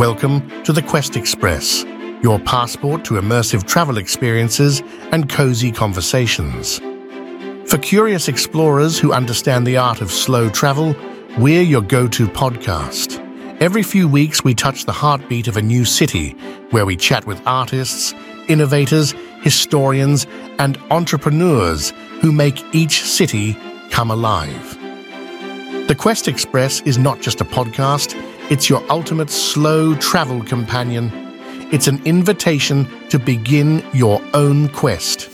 Welcome to the Quest Express, your passport to immersive travel experiences and cozy conversations. For curious explorers who understand the art of slow travel, we're your go-to podcast. Every few weeks, we touch the heartbeat of a new city where we chat with artists, innovators, historians, and entrepreneurs who make each city come alive. The Quest Express is not just a podcast, it's your ultimate slow travel companion. It's an invitation to begin your own quest.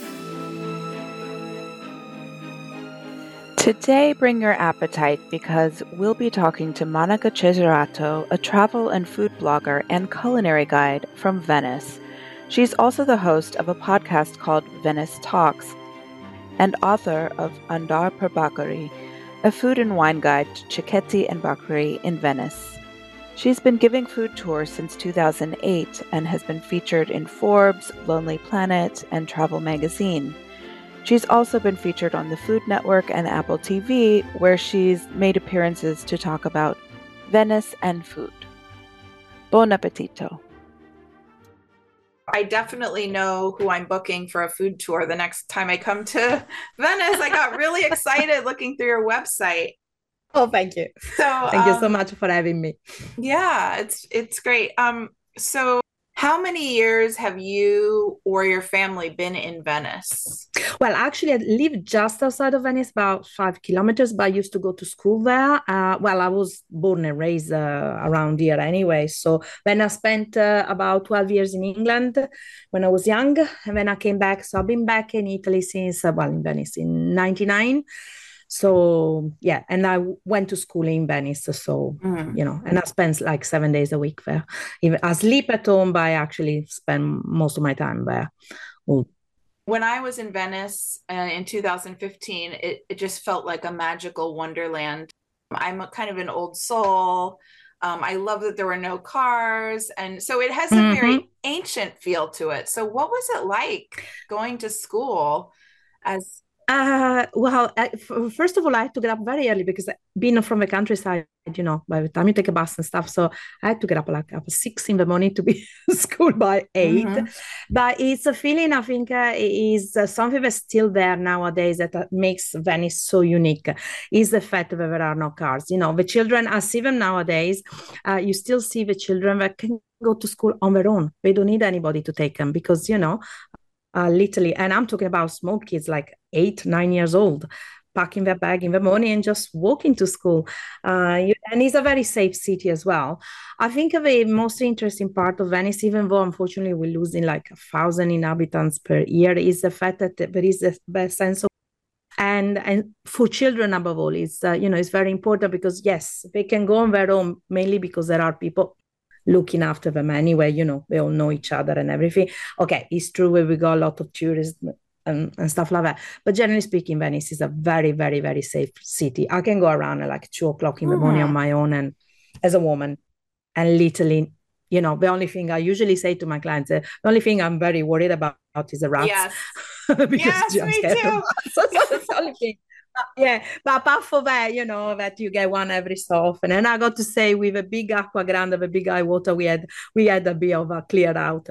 Today, bring your appetite because we'll be talking to Monica Cesarato, a travel and food blogger and culinary guide from Venice. She's also the host of a podcast called Venice Talks and author of Andar per Bacari, a food and wine guide to Cicchetti and Bacari in Venice. She's been giving food tours since 2008 and has been featured in Forbes, Lonely Planet, and Travel Magazine. She's also been featured on the Food Network and Apple TV, where she's made appearances to talk about Venice and food. Buon appetito! I definitely know who I'm booking for a food tour the next time I come to Venice. I got really excited looking through your website. Oh, thank you. So thank um, you so much for having me. Yeah, it's it's great. Um, so how many years have you or your family been in Venice? Well, actually, I live just outside of Venice, about five kilometers, but I used to go to school there. Uh, well, I was born and raised uh, around here anyway. So then I spent uh, about 12 years in England when I was young. And then I came back. So I've been back in Italy since, uh, well, in Venice in 99 so yeah and i went to school in venice so mm. you know and i spent like seven days a week there even i sleep at home but i actually spend most of my time there when i was in venice uh, in 2015 it, it just felt like a magical wonderland i'm a kind of an old soul um, I love that there were no cars. And so it has a mm-hmm. very ancient feel to it. So, what was it like going to school as uh, well, first of all, I had to get up very early because being from the countryside, you know, by the time you take a bus and stuff, so I had to get up like up six in the morning to be school by 8 mm-hmm. But it's a feeling I think uh, is uh, something that's still there nowadays that uh, makes Venice so unique. Is the fact that there are no cars. You know, the children, I see them nowadays. Uh, you still see the children that can go to school on their own. They don't need anybody to take them because you know uh, literally, and I'm talking about small kids like eight, nine years old, packing their bag in the morning and just walking to school. Uh, and it's a very safe city as well. I think the most interesting part of Venice, even though unfortunately we're losing like a thousand inhabitants per year, is the fact that there is a sense of and and for children above all it's uh, you know it's very important because yes they can go on their own mainly because there are people looking after them anyway. You know, we all know each other and everything. Okay, it's true we got a lot of tourists and, and stuff like that. But generally speaking, Venice is a very, very, very safe city. I can go around at like two o'clock in the morning on mm. my own and as a woman and literally you know the only thing i usually say to my clients uh, the only thing i'm very worried about is the rats yes because yes, me too. so that's the only thing yeah, but apart from that, you know, that you get one every so often. And I got to say, with a big Acqua Grande, a big high water, we had we had a bit of a clear out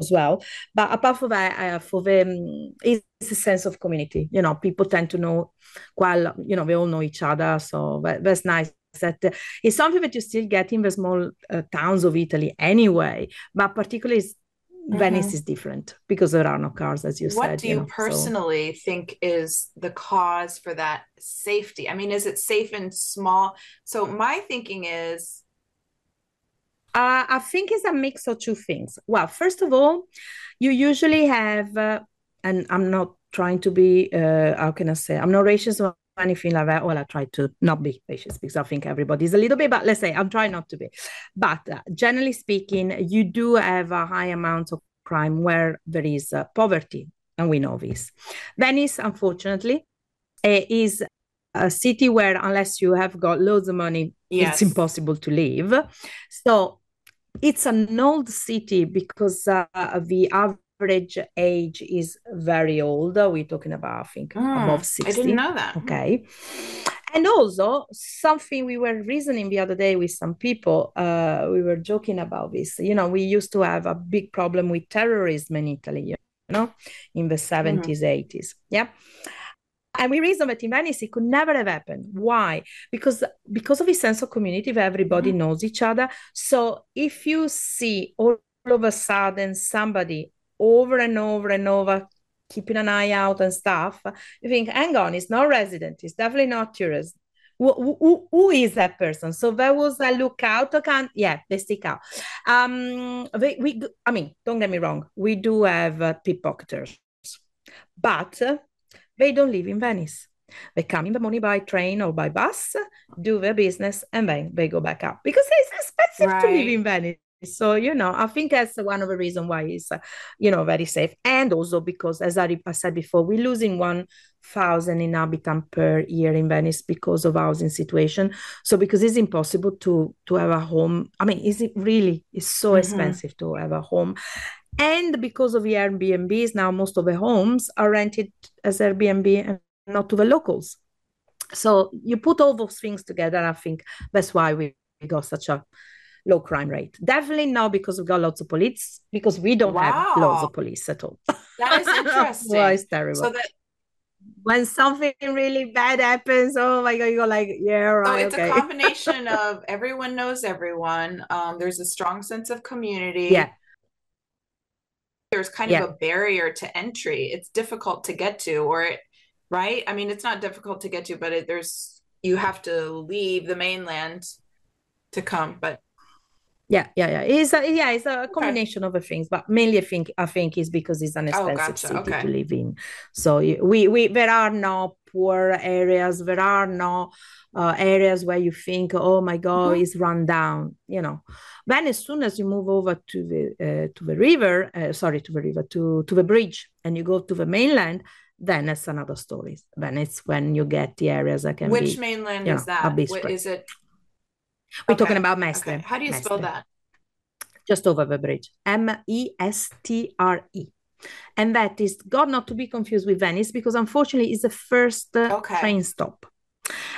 as well. But apart from that, uh, for them, it's a sense of community. You know, people tend to know, well, you know, we all know each other, so that, that's nice. That uh, it's something that you still get in the small uh, towns of Italy anyway, but particularly Mm-hmm. Venice is different because there are no cars, as you what said. What do you, know, personally so. think is the cause for that safety? I mean, is it safe in small? So my thinking is. Uh, I think it's a mix of two things. Well, first of all, you usually have, uh, and I'm not trying to be, uh, how can I say, I'm not racist anything like that. Well, I try to not be racist because I think everybody's a little bit, but let's say I'm trying not to be. But uh, generally speaking, you do have a high amount of crime where there is uh, poverty, and we know this. Venice, unfortunately, uh, is a city where unless you have got loads of money, yes. it's impossible to live. So it's an old city because uh, the average average age is very old. We're talking about, I think, mm, above 60. I didn't know that. Okay. and also something we were reasoning the other day with some people uh, we were joking about this you know we used to have a big problem with terrorism in italy you know in the 70s mm-hmm. 80s yeah and we reason that in Venice it could never have happened. Why? Because because of a sense of community where everybody mm-hmm. knows each other. So if you see all of a sudden somebody over and over and over keeping an eye out and stuff, you think, hang on, it's not resident, it's definitely not tourist. Who, who, who is that person? So there was a lookout account. Yeah, they stick out. Um, we, we, I mean, don't get me wrong, we do have uh, pickpocketers, but uh, they don't live in Venice. They come in the morning by train or by bus, do their business, and then they go back out because it's expensive right. to live in Venice. So, you know, I think that's one of the reasons why it's, uh, you know, very safe. And also because, as I, I said before, we're losing 1,000 inhabitants per year in Venice because of housing situation. So, because it's impossible to to have a home. I mean, is it really? It's so mm-hmm. expensive to have a home. And because of the Airbnbs, now most of the homes are rented as Airbnb and not to the locals. So you put all those things together, I think that's why we got such a low crime rate. Definitely not because we've got lots of police, because we don't wow. have lots of police at all. That is interesting. well, it's terrible. So that when something really bad happens, oh my god, you go like, yeah, right. So it's okay. a combination of everyone knows everyone. Um, there's a strong sense of community. Yeah. There's kind yeah. of a barrier to entry. It's difficult to get to, or it, right? I mean, it's not difficult to get to, but it, there's you have to leave the mainland to come. But yeah, yeah, yeah. It's a, yeah, it's a combination okay. of things, but mainly I think I think is because it's an expensive oh, gotcha. city okay. to live in. So we we there are no poor areas. There are no uh, areas where you think, oh my god, mm-hmm. it's run down. You know. Then as soon as you move over to the uh, to the river, uh, sorry, to the river, to to the bridge, and you go to the mainland, then it's another story. Then it's when you get the areas that can Which be, mainland is know, that? What, is it we're okay. talking about Mestre. Okay. How do you Mestre. spell that? Just over the bridge. M E S T R E. And that is, God, not to be confused with Venice, because unfortunately, it's the first uh, okay. train stop.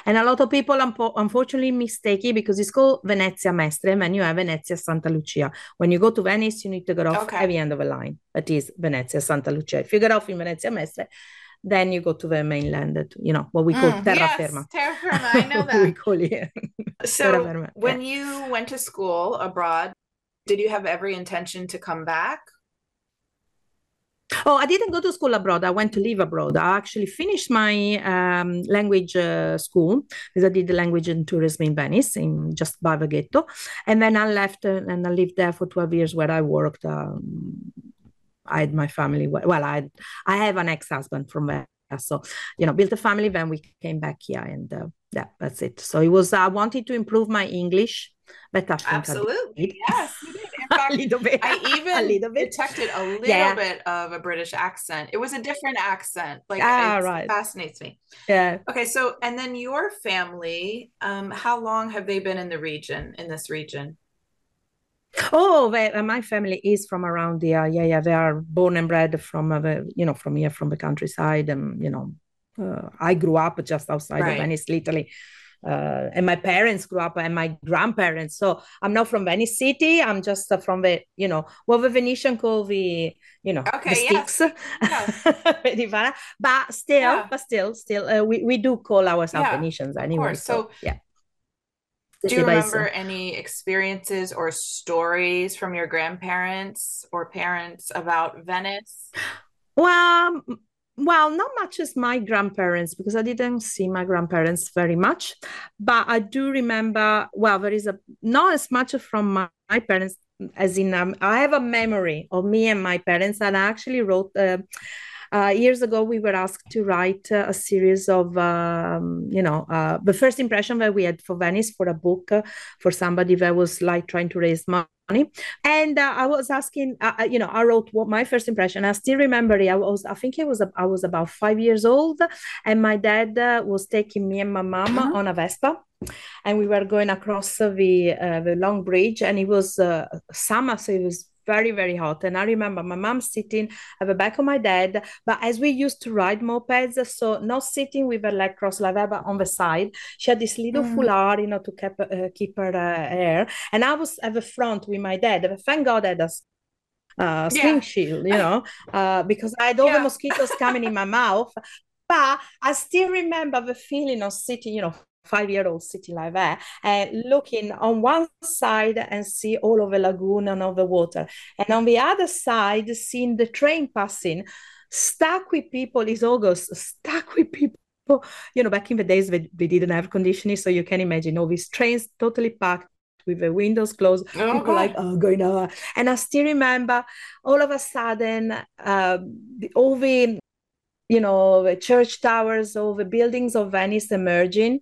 And a lot of people unfortunately mistake it because it's called Venezia Mestre, and you have Venezia Santa Lucia. When you go to Venice, you need to get off okay. at the end of the line. That is Venezia Santa Lucia. If you get off in Venezia Mestre, then you go to the mainland, you know, what we call mm, terraferma. Yes, terraferma, I know that. we call it. so when yeah. you went to school abroad, did you have every intention to come back? Oh, I didn't go to school abroad. I went to live abroad. I actually finished my um, language uh, school because I did the language and tourism in Venice, in just by the ghetto, and then I left uh, and I lived there for twelve years, where I worked um, I had my family. Well, I I have an ex husband from there, so you know, built a family. Then we came back here, and uh, yeah, that's it. So it was I wanted to improve my English, but I absolutely yes, fact, a little bit. I even a little bit. detected a little yeah. bit of a British accent. It was a different accent. Like ah, right. fascinates me. Yeah. Okay, so and then your family, um, how long have they been in the region, in this region? Oh, they, uh, my family is from around here. Yeah, yeah, they are born and bred from, uh, the, you know, from here, from the countryside. And you know, uh, I grew up just outside right. of Venice, Italy. Uh, and my parents grew up and my grandparents. So I'm not from Venice City. I'm just uh, from the, you know, what the Venetian call the, you know, okay, the sticks. Yeah. but still, yeah. but still, still, uh, we, we do call ourselves Venetians anyway. So, so, yeah. Do you remember any experiences or stories from your grandparents or parents about Venice? Well, well, not much as my grandparents because I didn't see my grandparents very much, but I do remember. Well, there is a not as much from my, my parents as in um, I have a memory of me and my parents, and I actually wrote. Uh, uh, years ago, we were asked to write uh, a series of, um, you know, uh, the first impression that we had for Venice for a book uh, for somebody that was like trying to raise money. And uh, I was asking, uh, you know, I wrote what my first impression. I still remember it. I was, I think it was, I was about five years old, and my dad was taking me and my mom uh-huh. on a Vespa and we were going across the uh, the long bridge and it was uh, summer so it was very, very hot. And I remember my mom sitting at the back of my dad, but as we used to ride mopeds, so not sitting with her leg crossed like that, but on the side. She had this little mm. foulard, you know, to keep, uh, keep her uh, hair. And I was at the front with my dad. Thank God I had a uh, yeah. shield, you know, uh, because I had all yeah. the mosquitoes coming in my mouth. But I still remember the feeling of sitting, you know, five year old sitting like that and looking on one side and see all of the lagoon and all the water and on the other side seeing the train passing stuck with people is august stuck with people you know back in the days we, we didn't have conditioning so you can imagine all these trains totally packed with the windows closed, oh, people God. like, oh, going on. And I still remember all of a sudden, uh, all the you know, the church towers, all the buildings of Venice emerging.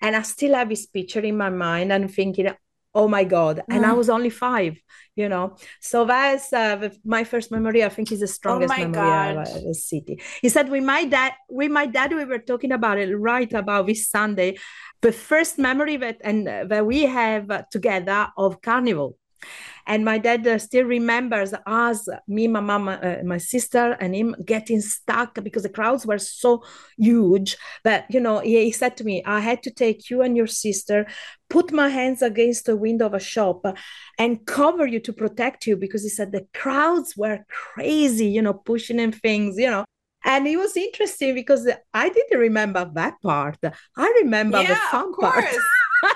And I still have this picture in my mind and thinking, oh my God. And I mm. was only five, you know. So that's uh, my first memory, I think is the strongest oh memory of the city. He said, with my dad, with my dad, we were talking about it right about this Sunday. The first memory that and uh, that we have together of carnival and my dad uh, still remembers us, me, my mom, uh, my sister, and him getting stuck because the crowds were so huge. But, you know, he, he said to me, I had to take you and your sister, put my hands against the window of a shop and cover you to protect you because he said the crowds were crazy, you know, pushing and things, you know. And it was interesting because I didn't remember that part. I remember yeah, the fun part.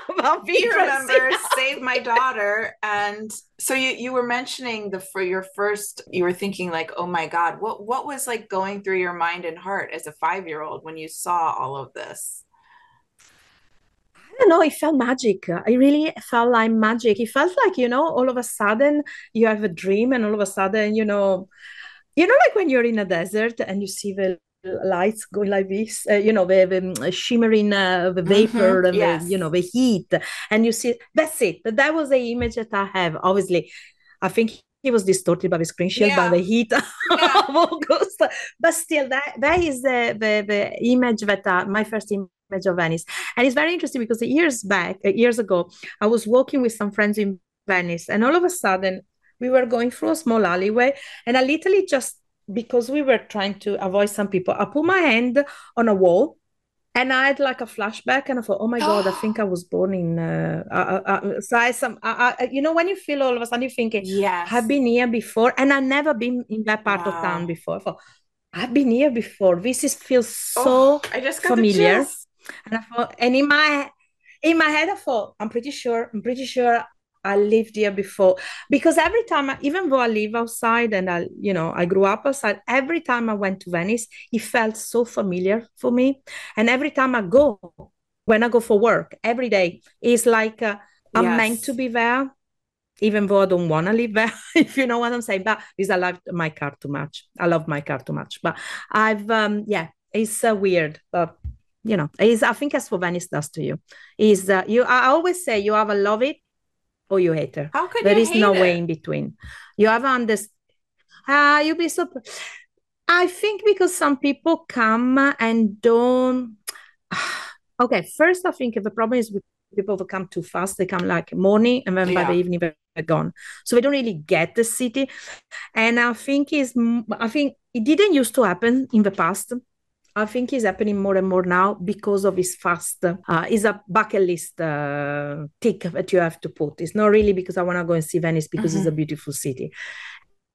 About you remember save my daughter and so you you were mentioning the for your first you were thinking like oh my god what what was like going through your mind and heart as a 5 year old when you saw all of this I don't know, it felt magic. I really felt like magic. It felt like, you know, all of a sudden you have a dream and all of a sudden, you know, you know, like when you're in a desert and you see the lights going like this, uh, you know, the, the shimmering uh, the vapor, mm-hmm. yes. the, you know, the heat, and you see that's it. That was the image that I have. Obviously, I think he was distorted by the screen shield yeah. by the heat yeah. of August, but still, that that is the the, the image that uh, my first image of Venice, and it's very interesting because years back, uh, years ago, I was walking with some friends in Venice, and all of a sudden we were going through a small alleyway, and I literally just because we were trying to avoid some people, I put my hand on a wall and I had like a flashback, and I thought, "Oh my god, I think I was born in." Uh, uh, uh, so I some, you know, when you feel all of a sudden you're thinking, "Yeah, I've been here before," and I've never been in that part wow. of town before. I thought, I've been here before. This is feels so oh, I just familiar, and I thought, and in my in my head, I thought, I'm pretty sure, I'm pretty sure I lived here before because every time, I, even though I live outside and I, you know, I grew up outside, every time I went to Venice, it felt so familiar for me. And every time I go, when I go for work, every day, it's like uh, I'm yes. meant to be there, even though I don't want to live there, if you know what I'm saying. But because I love my car too much, I love my car too much. But I've, um, yeah, it's uh, weird, but you know, is I think that's what Venice does to you. Is uh, you? I always say you either love it or you hate her. How could there is no way in between. You have understand. Uh, you be so. I think because some people come and don't. okay, first I think the problem is with people who come too fast. They come like morning and then yeah. by the evening they're gone. So they don't really get the city. And I think is I think it didn't used to happen in the past. I think is happening more and more now because of his fast. Uh, is a bucket list uh, tick that you have to put. It's not really because I want to go and see Venice because mm-hmm. it's a beautiful city.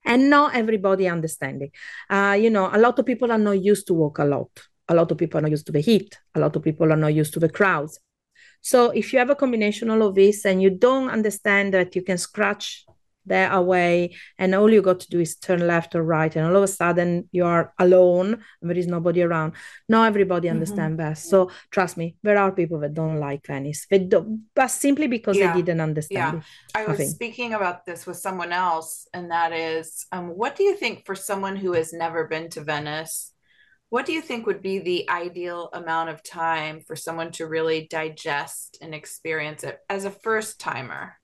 And not everybody understanding. Uh, you know, a lot of people are not used to walk a lot. A lot of people are not used to the heat. A lot of people are not used to the crowds. So if you have a combination all of this and you don't understand that you can scratch they're away and all you got to do is turn left or right and all of a sudden you are alone there is nobody around now everybody understand mm-hmm. best so trust me there are people that don't like venice they don't, but simply because yeah. they didn't understand yeah. i was I speaking about this with someone else and that is um, what do you think for someone who has never been to venice what do you think would be the ideal amount of time for someone to really digest and experience it as a first timer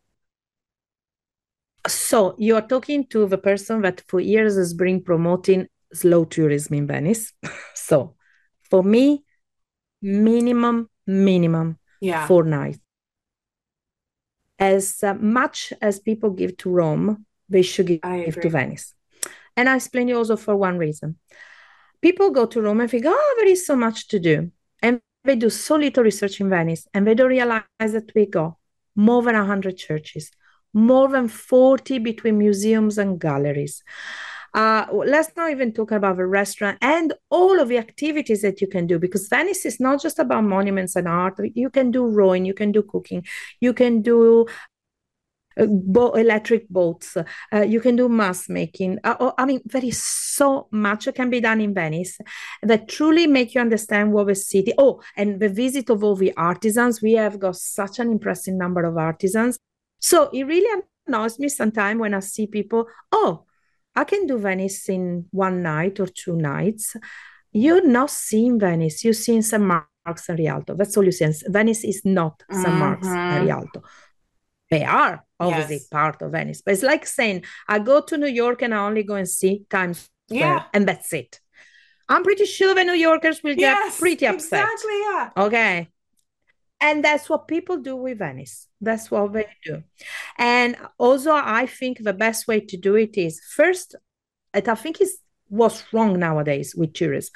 so you are talking to the person that for years has been promoting slow tourism in Venice. so for me, minimum, minimum, yeah, four nights. As uh, much as people give to Rome, they should give to Venice. And I explain you also for one reason. People go to Rome and think, oh, there is so much to do. And they do so little research in Venice and they don't realize that we go more than 100 churches, more than 40 between museums and galleries. Uh, let's not even talk about the restaurant and all of the activities that you can do because Venice is not just about monuments and art. You can do rowing, you can do cooking, you can do uh, bo- electric boats. Uh, you can do mask making. Uh, oh, I mean, there is so much that can be done in Venice that truly make you understand what the city. Oh, and the visit of all the artisans. We have got such an impressive number of artisans. So it really annoys me sometimes when I see people. Oh, I can do Venice in one night or two nights. You're not seeing Venice. You're seeing St. Mark's and Rialto. That's all you see. Venice is not St. Mm-hmm. Mark's and Rialto. They are obviously yes. part of Venice, but it's like saying I go to New York and I only go and see Times Square, yeah. and that's it. I'm pretty sure the New Yorkers will yes, get pretty upset. Exactly, yeah. Okay. And that's what people do with Venice. That's what they do. And also, I think the best way to do it is first, and I think is what's wrong nowadays with tourists.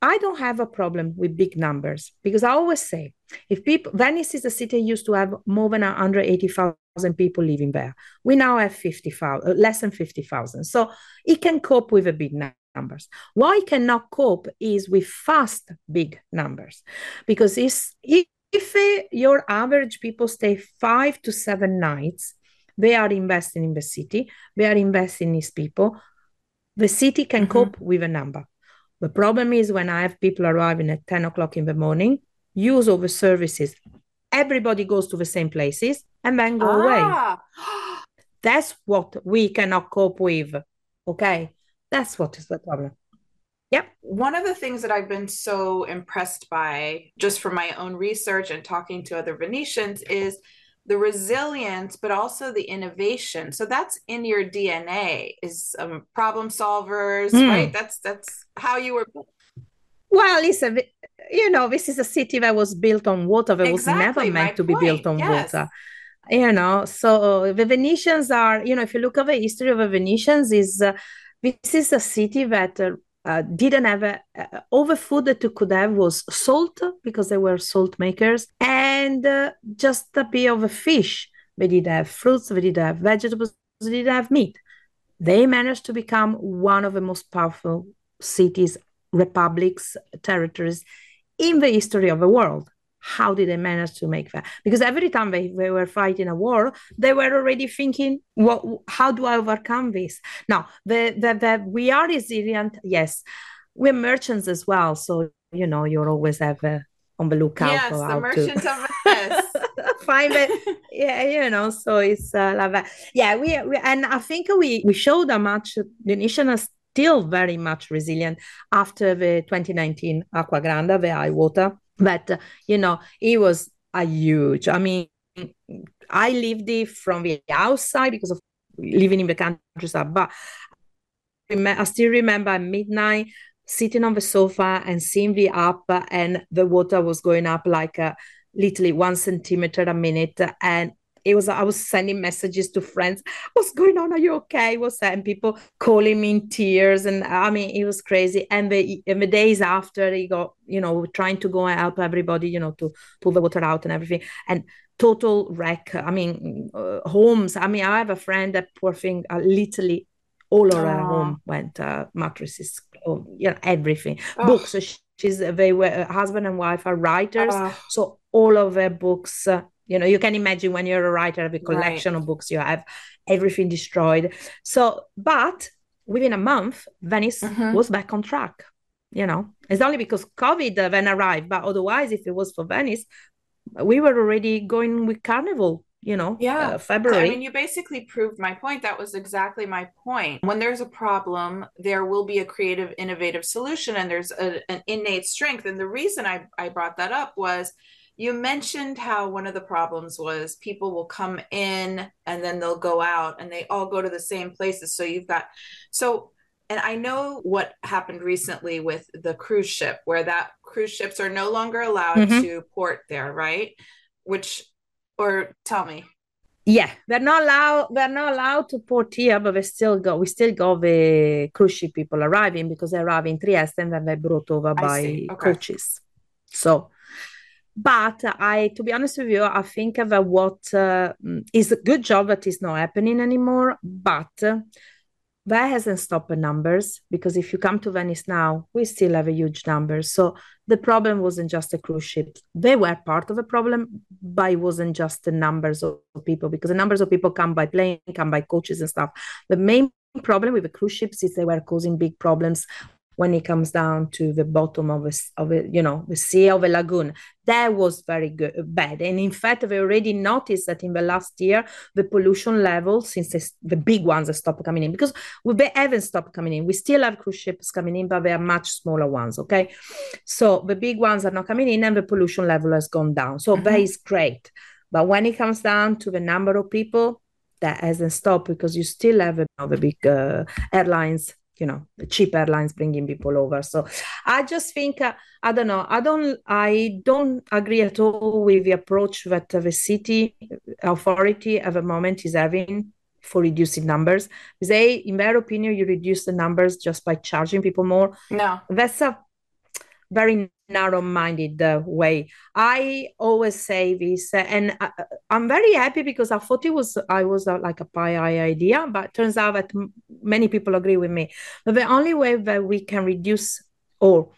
I don't have a problem with big numbers because I always say if people Venice is a city used to have more than 180,000 people living there. We now have 50,000, uh, less than 50,000. So it can cope with a big numbers. Why it cannot cope is with fast big numbers because if, if uh, your average people stay five to seven nights, they are investing in the city, they are investing in these people. The city can mm-hmm. cope with a number the problem is when I have people arriving at 10 o'clock in the morning, use all the services, everybody goes to the same places and then go ah. away. That's what we cannot cope with. Okay. That's what is the problem. Yep. One of the things that I've been so impressed by, just from my own research and talking to other Venetians, is the resilience but also the innovation so that's in your dna is um, problem solvers mm. right that's that's how you were well listen you know this is a city that was built on water that exactly, was never meant to point. be built on yes. water you know so the venetians are you know if you look at the history of the venetians is uh, this is a city that uh, uh, didn't have a, uh, all the food that you could have was salt because they were salt makers and uh, just a bit of a fish. They didn't have fruits they didn't have vegetables they didn't have meat. They managed to become one of the most powerful cities republics territories in the history of the world how did they manage to make that? Because every time they, they were fighting a war, they were already thinking, what, how do I overcome this? Now, the, the, the, we are resilient, yes. We're merchants as well. So, you know, you're always have uh, on the lookout yes, for the merchant to... of Venice. find it. Yeah, you know, so it's uh, like that. Yeah, we, we and I think we we showed how much the nation is still very much resilient after the 2019 Acqua Grande, the high water but uh, you know it was a huge i mean i lived it from the outside because of living in the countryside but i still remember at midnight sitting on the sofa and seeing the up and the water was going up like uh, literally one centimeter a minute and it was I was sending messages to friends. What's going on? Are you okay? What's that? And people calling me in tears. And I mean, it was crazy. And the and the days after, he got you know trying to go and help everybody, you know, to pull the water out and everything. And total wreck. I mean, uh, homes. I mean, I have a friend that poor thing, uh, literally all of her home went uh, mattresses, oh, you know, everything, oh. books. She's they were uh, husband and wife are writers, so all of their books uh, you know you can imagine when you're a writer of a collection right. of books you have everything destroyed. So but within a month venice mm-hmm. was back on track you know? It's only because covid then arrived but otherwise if it was for venice we were already going with carnival you know yeah. uh, february i mean you basically proved my point. That was exactly my point. When there's a problem there will be a creative innovative solution and there's a, an innate strength. And the reason I, I brought that up was you mentioned how one of the problems was people will come in and then they'll go out and they all go to the same places so you've got so and i know what happened recently with the cruise ship where that cruise ships are no longer allowed mm-hmm. to port there right which or tell me yeah, they're not allowed. they're not allowed to port here, but we still go. We still go the cruise ship people arriving because they arrive in Trieste and then they're brought over by okay. coaches. So, but I, to be honest with you, I think that what uh, is a good job that is not happening anymore. But that hasn't stopped the numbers because if you come to Venice now, we still have a huge number. So the problem wasn't just the cruise ships. They were part of the problem, but it wasn't just the numbers of people because the numbers of people come by plane, come by coaches and stuff. The main problem with the cruise ships is they were causing big problems when it comes down to the bottom of a, of a you know the sea of a lagoon. That was very good bad. And in fact we already noticed that in the last year the pollution level since the big ones have stopped coming in because we haven't stopped coming in. We still have cruise ships coming in but they are much smaller ones okay? So the big ones are not coming in and the pollution level has gone down. So mm-hmm. that is great. But when it comes down to the number of people that hasn't stopped because you still have a, the big uh, airlines you know the cheap airlines bringing people over. So i just think uh, i don't know i don't i don't agree at all with the approach that the city authority at the moment is having for reducing numbers. They in their opinion you reduce the numbers just by charging people more. No. That's a very narrow-minded uh, way. I always say this uh, and I, am very happy because i thought it was i was uh, like a pie idea but turns out that many people agree with me. But the only way that we can reduce or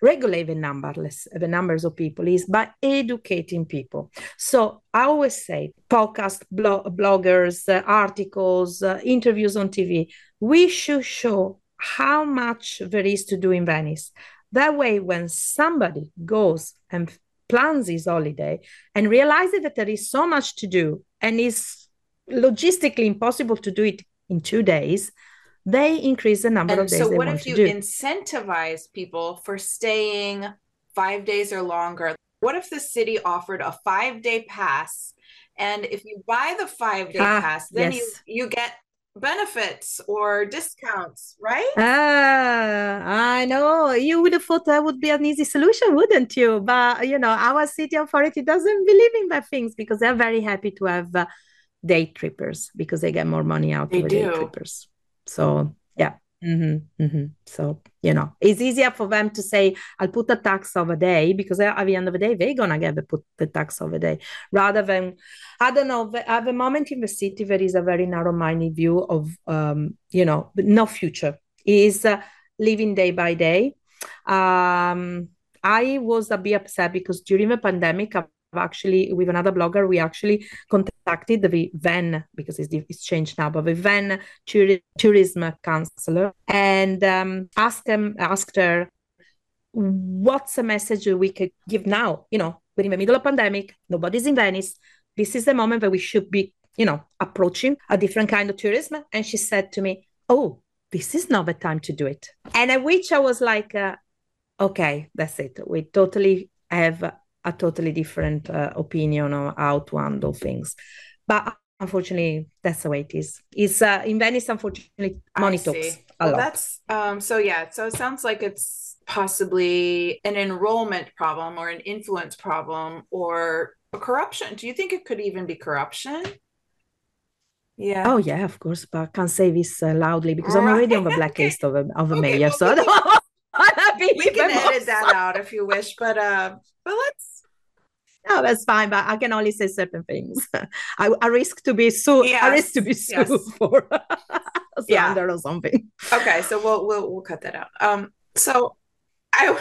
regulate the numbers the numbers of people is by educating people. So i always say podcast blog, bloggers uh, articles uh, interviews on tv we should show how much there is to do in venice that way, when somebody goes and plans his holiday and realizes that there is so much to do and is logistically impossible to do it in two days, they increase the number and of days. So, what if you incentivize people for staying five days or longer? What if the city offered a five day pass? And if you buy the five day ah, pass, then yes. you, you get benefits or discounts, right? Ah, I know. You would have thought that would be an easy solution, wouldn't you? But you know, our city authority doesn't believe in that things because they're very happy to have uh, day trippers because they get more money out they of day trippers. So. Mm-hmm, mm-hmm. So you know, it's easier for them to say, "I'll put a tax of a day," because at the end of the day, they're gonna get the put the tax of a day, rather than I don't know. At the moment in the city, there is a very narrow-minded view of um, you know, no future is uh, living day by day. Um, I was a bit upset because during the pandemic, actually with another blogger we actually contacted the VEN because it's, it's changed now but the VEN tourism counselor and um, asked them asked her what's a message we could give now? You know we're in the middle of pandemic nobody's in venice. This is the moment that we should be you know approaching a different kind of tourism. And she said to me oh this is not the time to do it. And at which i was like uh, okay that's it. We totally have a totally different uh, opinion on how to handle things. But unfortunately, that's the way it is. It's uh, in Venice. Unfortunately, money talks a well, lot. That's um. So yeah. So it sounds like it's possibly an enrollment problem or an influence problem or corruption. Do you think it could even be corruption? Yeah. Oh yeah, of course, but I can't say this uh, loudly because right. I'm already on the blacklist of a of a okay, mayor. Well, so I don't. we can edit that out if you wish, but uh, but let's no, that's fine, but I can only say certain things. I, I risk to be sued. Yes. I risk to be sued yes. for slander yeah. or something. Okay, so we'll we'll we'll cut that out. Um, so I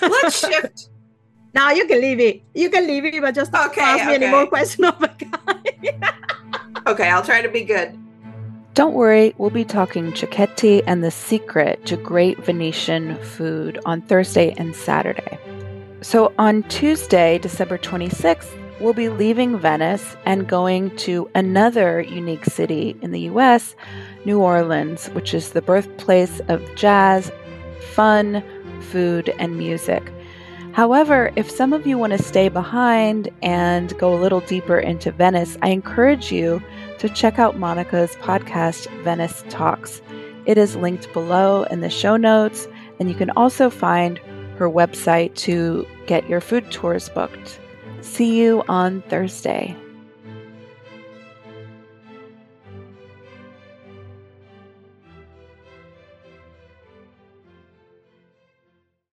let's shift. Now you can leave it. You can leave it, but just don't okay, ask me okay. any more questions of a okay, I'll try to be good. Don't worry, we'll be talking cicchetti and the secret to great Venetian food on Thursday and Saturday. So on Tuesday, December 26th, we'll be leaving Venice and going to another unique city in the US, New Orleans, which is the birthplace of jazz, fun, food, and music. However, if some of you want to stay behind and go a little deeper into Venice, I encourage you to check out Monica's podcast, Venice Talks. It is linked below in the show notes, and you can also find her website to get your food tours booked. See you on Thursday.